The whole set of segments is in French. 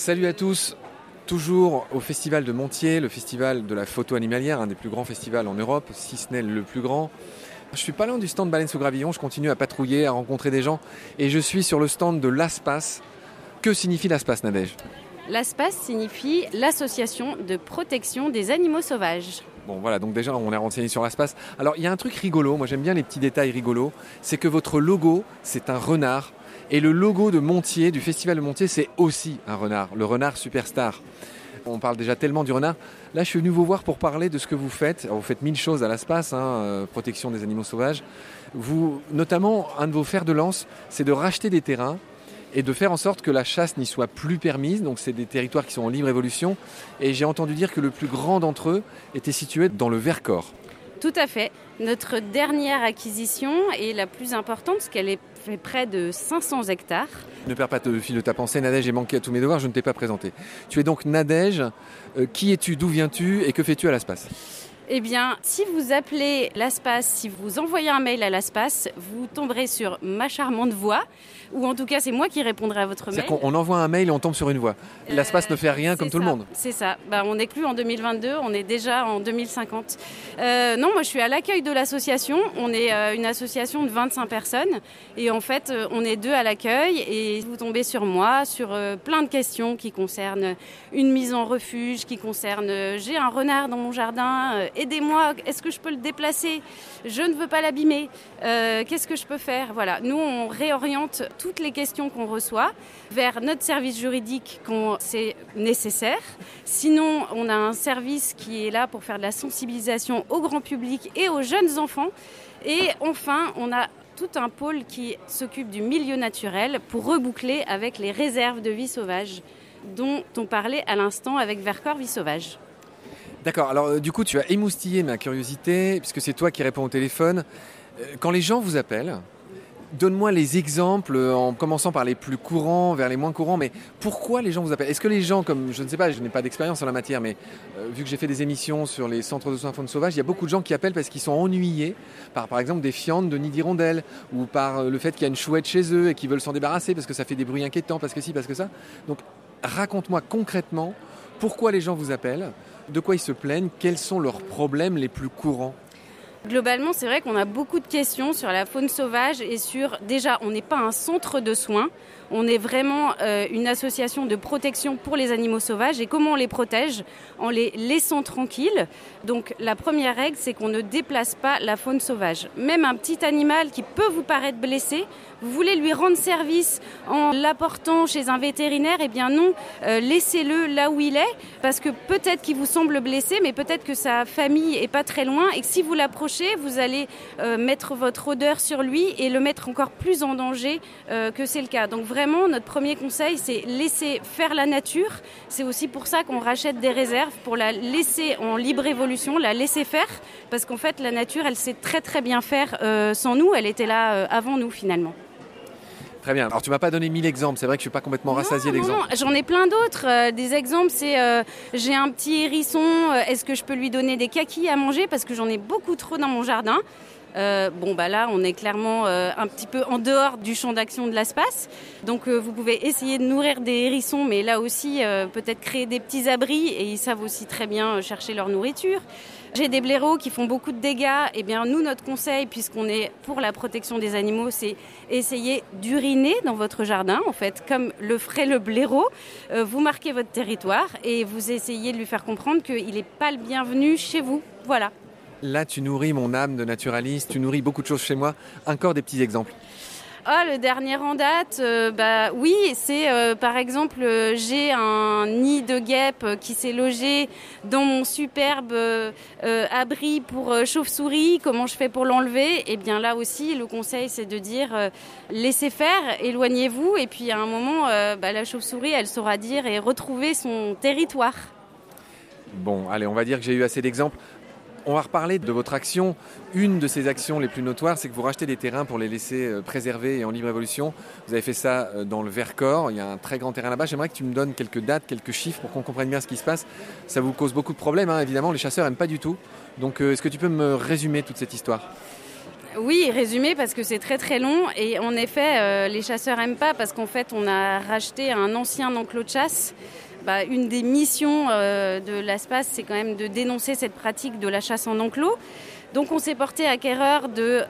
Salut à tous, toujours au festival de Montier, le festival de la photo animalière, un des plus grands festivals en Europe, si ce n'est le plus grand. Je suis pas loin du stand Baleine sous Gravillon, je continue à patrouiller, à rencontrer des gens et je suis sur le stand de l'ASPAS. Que signifie l'ASPAS, Nadège? L'ASPAS signifie l'Association de protection des animaux sauvages. Bon voilà, donc déjà on est renseigné sur l'ASPAS. Alors il y a un truc rigolo, moi j'aime bien les petits détails rigolos, c'est que votre logo c'est un renard et le logo de Montier, du Festival de Montier, c'est aussi un renard, le renard superstar. On parle déjà tellement du renard. Là, je suis venu vous voir pour parler de ce que vous faites. vous faites mille choses à l'espace, hein, euh, protection des animaux sauvages. Vous, notamment, un de vos fers de lance, c'est de racheter des terrains et de faire en sorte que la chasse n'y soit plus permise. Donc, c'est des territoires qui sont en libre évolution. Et j'ai entendu dire que le plus grand d'entre eux était situé dans le Vercors. Tout à fait. Notre dernière acquisition est la plus importante parce qu'elle fait près de 500 hectares. Ne perds pas le fil de ta pensée, Nadège, j'ai manqué à tous mes devoirs, je ne t'ai pas présenté. Tu es donc Nadège. Euh, qui es-tu, d'où viens-tu et que fais-tu à l'espace eh bien, si vous appelez l'ASPAS, si vous envoyez un mail à l'ASPAS, vous tomberez sur ma charmante voix, ou en tout cas, c'est moi qui répondrai à votre mail. On envoie un mail et on tombe sur une voix. Euh, L'ASPAS ne fait rien comme tout le monde. C'est ça. Bah, on n'est plus en 2022, on est déjà en 2050. Euh, non, moi je suis à l'accueil de l'association. On est euh, une association de 25 personnes et en fait, on est deux à l'accueil et vous tombez sur moi, sur plein de questions qui concernent une mise en refuge, qui concernent j'ai un renard dans mon jardin aidez-moi, est-ce que je peux le déplacer? Je ne veux pas l'abîmer. Euh, qu'est-ce que je peux faire? Voilà, nous on réoriente toutes les questions qu'on reçoit vers notre service juridique quand c'est nécessaire. Sinon, on a un service qui est là pour faire de la sensibilisation au grand public et aux jeunes enfants. Et enfin, on a tout un pôle qui s'occupe du milieu naturel pour reboucler avec les réserves de vie sauvage dont on parlait à l'instant avec Vercors Vie Sauvage. D'accord, alors euh, du coup tu as émoustillé ma curiosité, puisque c'est toi qui réponds au téléphone. Euh, quand les gens vous appellent, donne-moi les exemples euh, en commençant par les plus courants vers les moins courants, mais pourquoi les gens vous appellent? Est-ce que les gens, comme je ne sais pas, je n'ai pas d'expérience en la matière, mais vu que j'ai fait des émissions sur les centres de soins faune sauvage, il y a beaucoup de gens qui appellent parce qu'ils sont ennuyés par par exemple des fientes de nid d'hirondelles ou par le fait qu'il y a une chouette chez eux et qu'ils veulent s'en débarrasser parce que ça fait des bruits inquiétants, parce que si, parce que ça. Donc raconte-moi concrètement pourquoi les gens vous appellent de quoi ils se plaignent, quels sont leurs problèmes les plus courants? Globalement, c'est vrai qu'on a beaucoup de questions sur la faune sauvage et sur déjà, on n'est pas un centre de soins, on est vraiment euh, une association de protection pour les animaux sauvages et comment on les protège? En les laissant tranquilles. Donc la première règle, c'est qu'on ne déplace pas la faune sauvage. Même un petit animal qui peut vous paraître blessé, vous voulez lui rendre service en l'apportant chez un vétérinaire, eh bien non, euh, laissez-le là où il est, parce que peut-être qu'il vous semble blessé, mais peut-être que sa famille est pas très loin et que si vous l'approchez, vous allez euh, mettre votre odeur sur lui et le mettre encore plus en danger que c'est le cas. Notre premier conseil, c'est laisser faire la nature. C'est aussi pour ça qu'on rachète des réserves, pour la laisser en libre évolution, la laisser faire, parce qu'en fait, la nature, elle sait très très bien faire euh, sans nous. Elle était là euh, avant nous finalement. Très bien. Alors tu m'as pas donné mille exemples. C'est vrai que je suis pas complètement rassasié d'exemples. J'en ai plein d'autres. Euh, des exemples, c'est j'ai un petit hérisson. Est-ce que je peux lui donner des kakis à manger? Parce que j'en ai beaucoup trop dans mon jardin. Euh, bon, bah là, on est clairement euh, un petit peu en dehors du champ d'action de l'espace. Donc, euh, vous pouvez essayer de nourrir des hérissons, mais là aussi, peut-être créer des petits abris et ils savent aussi très bien chercher leur nourriture. J'ai des blaireaux qui font beaucoup de dégâts. Eh bien, nous, notre conseil, puisqu'on est pour la protection des animaux, c'est essayer d'uriner dans votre jardin, en fait, comme le ferait le blaireau. vous marquez votre territoire et vous essayez de lui faire comprendre qu'il n'est pas le bienvenu chez vous. Voilà. Là, tu nourris mon âme de naturaliste, tu nourris beaucoup de choses chez moi. Encore des petits exemples. Ah, le dernier en date, euh, bah oui, c'est euh, par exemple, euh, j'ai un nid de guêpe qui s'est logé dans mon superbe abri pour chauve-souris. Comment je fais pour l'enlever? Et eh bien là aussi, le conseil, c'est de dire laissez faire, éloignez-vous, et puis à un moment, bah, la chauve-souris, elle saura dire et retrouver son territoire. Bon, allez, on va dire que j'ai eu assez d'exemples. On va reparler de votre action. Une de ces actions les plus notoires, c'est que vous rachetez des terrains pour les laisser euh, préservés et en libre évolution. Vous avez fait ça euh, dans le Vercors. Il y a un très grand terrain là-bas. J'aimerais que tu me donnes quelques dates, quelques chiffres pour qu'on comprenne bien ce qui se passe. Ça vous cause beaucoup de problèmes, hein, évidemment. Les chasseurs n'aiment pas du tout. Donc, euh, est-ce que tu peux me résumer toute cette histoire? Oui, résumé parce que c'est très très long et en effet les chasseurs aiment pas parce qu'en fait on a racheté un ancien enclos de chasse. Bah, une des missions de l'espace c'est quand même de dénoncer cette pratique de la chasse en enclos. Donc on s'est porté acquéreur de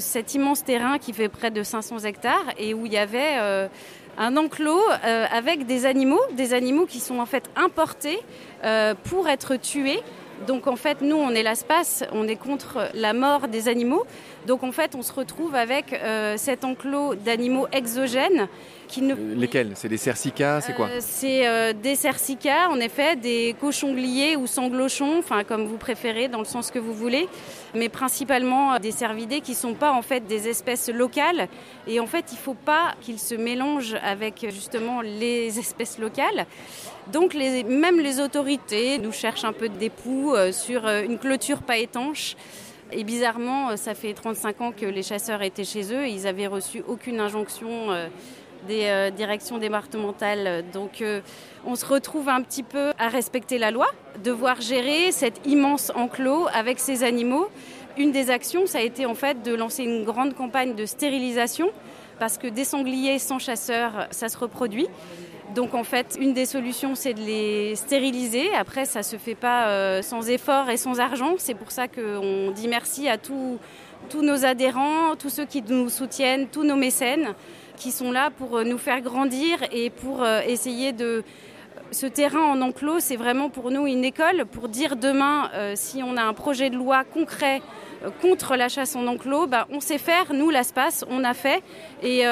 cet immense terrain qui fait près de 500 hectares et où il y avait un enclos euh, avec des animaux, des animaux qui sont en fait importés euh, pour être tués. Donc en fait, nous, on est l'espace, on est contre la mort des animaux. Donc en fait, on se retrouve avec euh, cet enclos d'animaux exogènes euh, lesquels? C'est des cercicas C'est quoi? Euh, C'est euh, des cercicas, en effet, des cochons gliés ou sanglochons, enfin comme vous préférez, dans le sens que vous voulez, mais principalement des cervidés qui ne sont pas en fait des espèces locales. Et en fait, il ne faut pas qu'ils se mélangent avec justement les espèces locales. Donc les, même les autorités nous cherchent un peu d'époux sur une clôture pas étanche. Et bizarrement, ça fait 35 ans que les chasseurs étaient chez eux et ils avaient reçu aucune injonction des euh, directions départementales. Donc euh, on se retrouve un petit peu à respecter la loi, devoir gérer cet immense enclos avec ces animaux. Une des actions, ça a été en fait de lancer une grande campagne de stérilisation parce que des sangliers sans chasseurs, ça se reproduit. Donc en fait, une des solutions, c'est de les stériliser. Après, ça se fait pas euh, sans effort et sans argent. C'est pour ça qu'on dit merci à tous nos adhérents, tous ceux qui nous soutiennent, tous nos mécènes qui sont là pour euh, nous faire grandir et pour euh, essayer de... Ce terrain en enclos, c'est vraiment pour nous une école pour dire demain, euh, si on a un projet de loi concret contre la chasse en enclos, bah, on sait faire, nous, l'espace, on a fait, et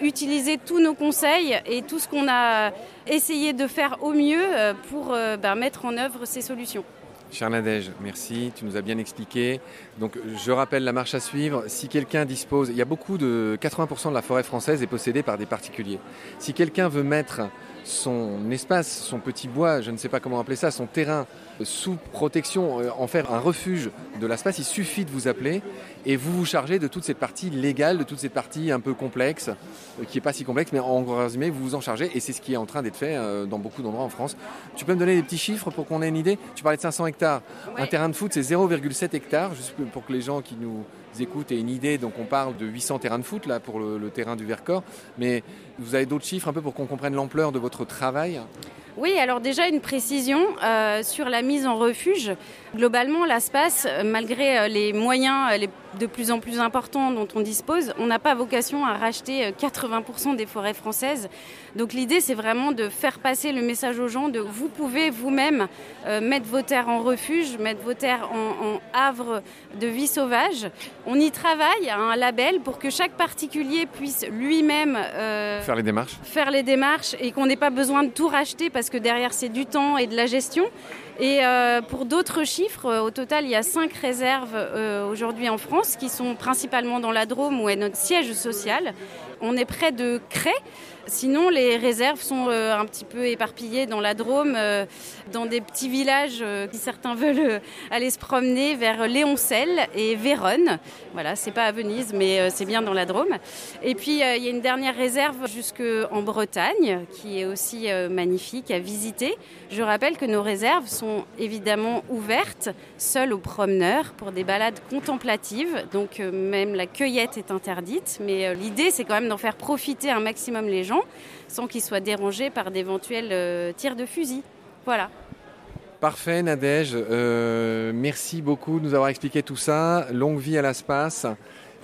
utiliser tous nos conseils et tout ce qu'on a essayé de faire au mieux pour bah, mettre en œuvre ces solutions. Cher Nadège, merci, tu nous as bien expliqué. Donc je rappelle la marche à suivre. Si quelqu'un dispose, il y a beaucoup de 80% de la forêt française est possédée par des particuliers. Si quelqu'un veut mettre son espace, son petit bois, je ne sais pas comment appeler ça, son terrain sous protection, euh, en faire un refuge de l'espace, il suffit de vous appeler et vous vous chargez de toute cette partie légale, de toute cette partie un peu complexe, euh, qui n'est pas si complexe, mais en gros résumé, vous vous en chargez et c'est ce qui est en train d'être fait euh, dans beaucoup d'endroits en France. Tu peux me donner des petits chiffres pour qu'on ait une idée? Tu parlais de 500 hectares. Un terrain de foot, c'est 0,7 hectares, juste pour que les gens qui nous écoutent aient une idée. Donc on parle de 800 terrains de foot là pour le, terrain du Vercors. Mais vous avez d'autres chiffres un peu pour qu'on comprenne l'ampleur de votre travail? Oui, alors déjà une précision euh, sur la mise en refuge. Globalement, l'espace, malgré euh, les moyens euh, de plus en plus importants dont on dispose, on n'a pas vocation à racheter 80% des forêts françaises. Donc l'idée, c'est vraiment de faire passer le message aux gens de vous pouvez vous-même mettre vos terres en refuge, mettre vos terres en, havre de vie sauvage. On y travaille à un label pour que chaque particulier puisse lui-même faire les démarches, faire les démarches et qu'on n'ait pas besoin de tout racheter parce que derrière c'est du temps et de la gestion. Et euh, pour d'autres chiffres, euh, au total, il y a cinq réserves euh, aujourd'hui en France qui sont principalement dans la Drôme où est notre siège social. On est près de Cray. Sinon, les réserves sont un petit peu éparpillées dans la Drôme, dans des petits villages qui certains veulent aller se promener vers Léoncel et Vérone. Voilà, c'est pas à Venise, mais c'est bien dans la Drôme. Et puis, il y a une dernière réserve jusqu'en Bretagne, qui est aussi magnifique à visiter. Je rappelle que nos réserves sont évidemment ouvertes, seules aux promeneurs, pour des balades contemplatives. Donc euh, même la cueillette est interdite. Mais euh, l'idée, c'est quand même d'en faire profiter un maximum les gens, sans qu'ils soient dérangés par d'éventuels euh, tirs de fusil. Voilà. Parfait, Nadège. merci beaucoup de nous avoir expliqué tout ça. Longue vie à l'espace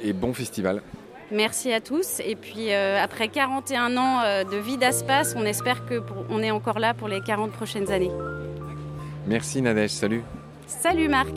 et bon festival. Merci à tous. Et puis après 41 ans de vie d'espace, on espère qu'on est encore là pour les 40 prochaines années. Merci Nadège, salut. Salut Marc.